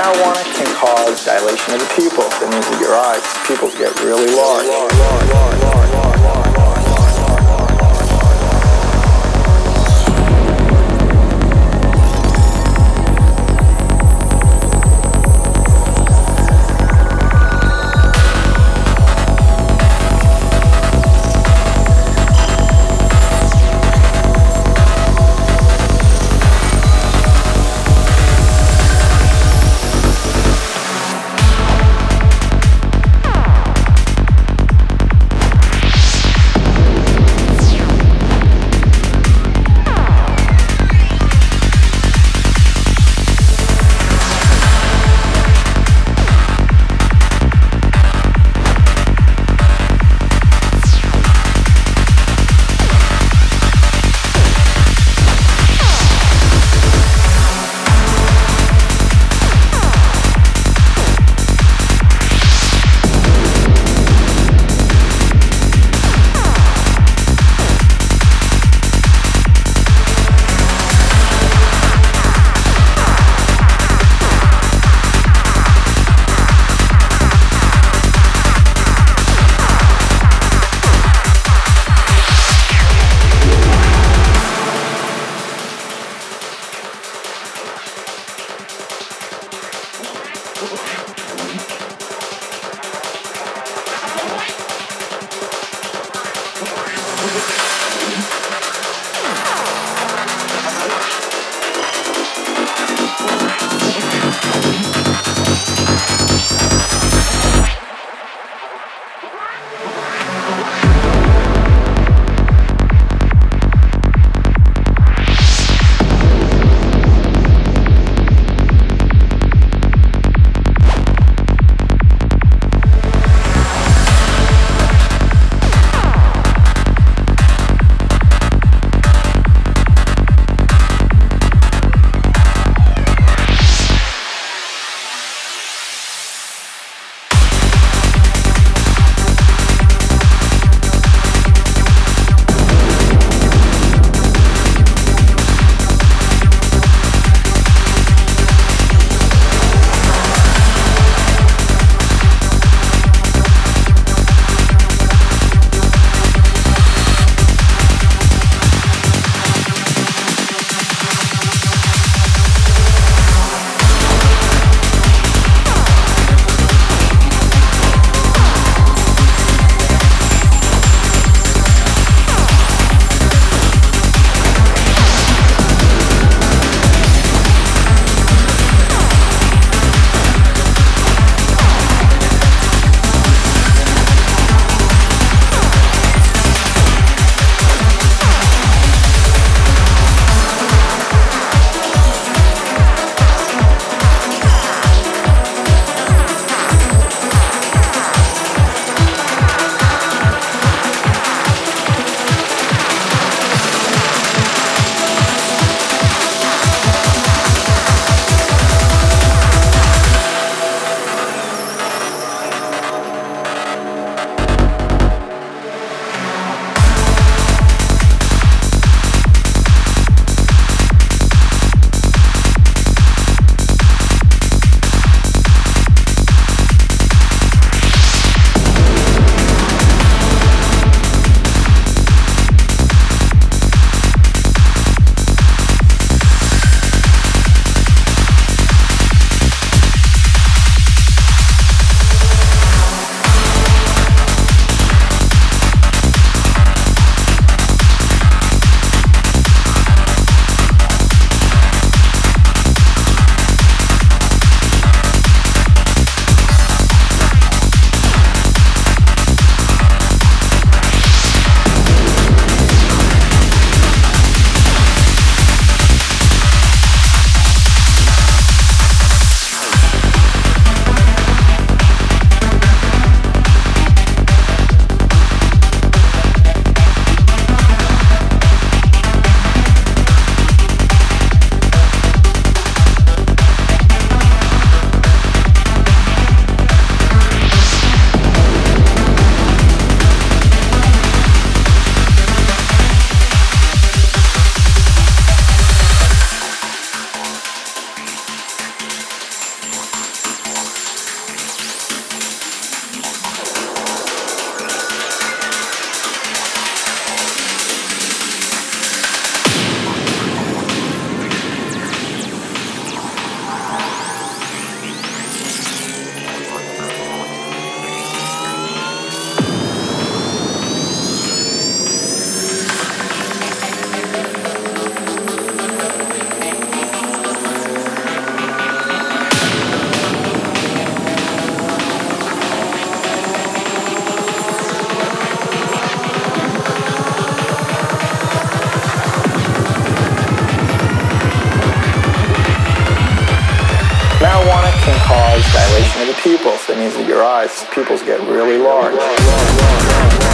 Marijuana can cause dilation of the pupil. That means that your eyes, pupils get really large. dilation of the pupils. That means that your eyes, pupils get really large.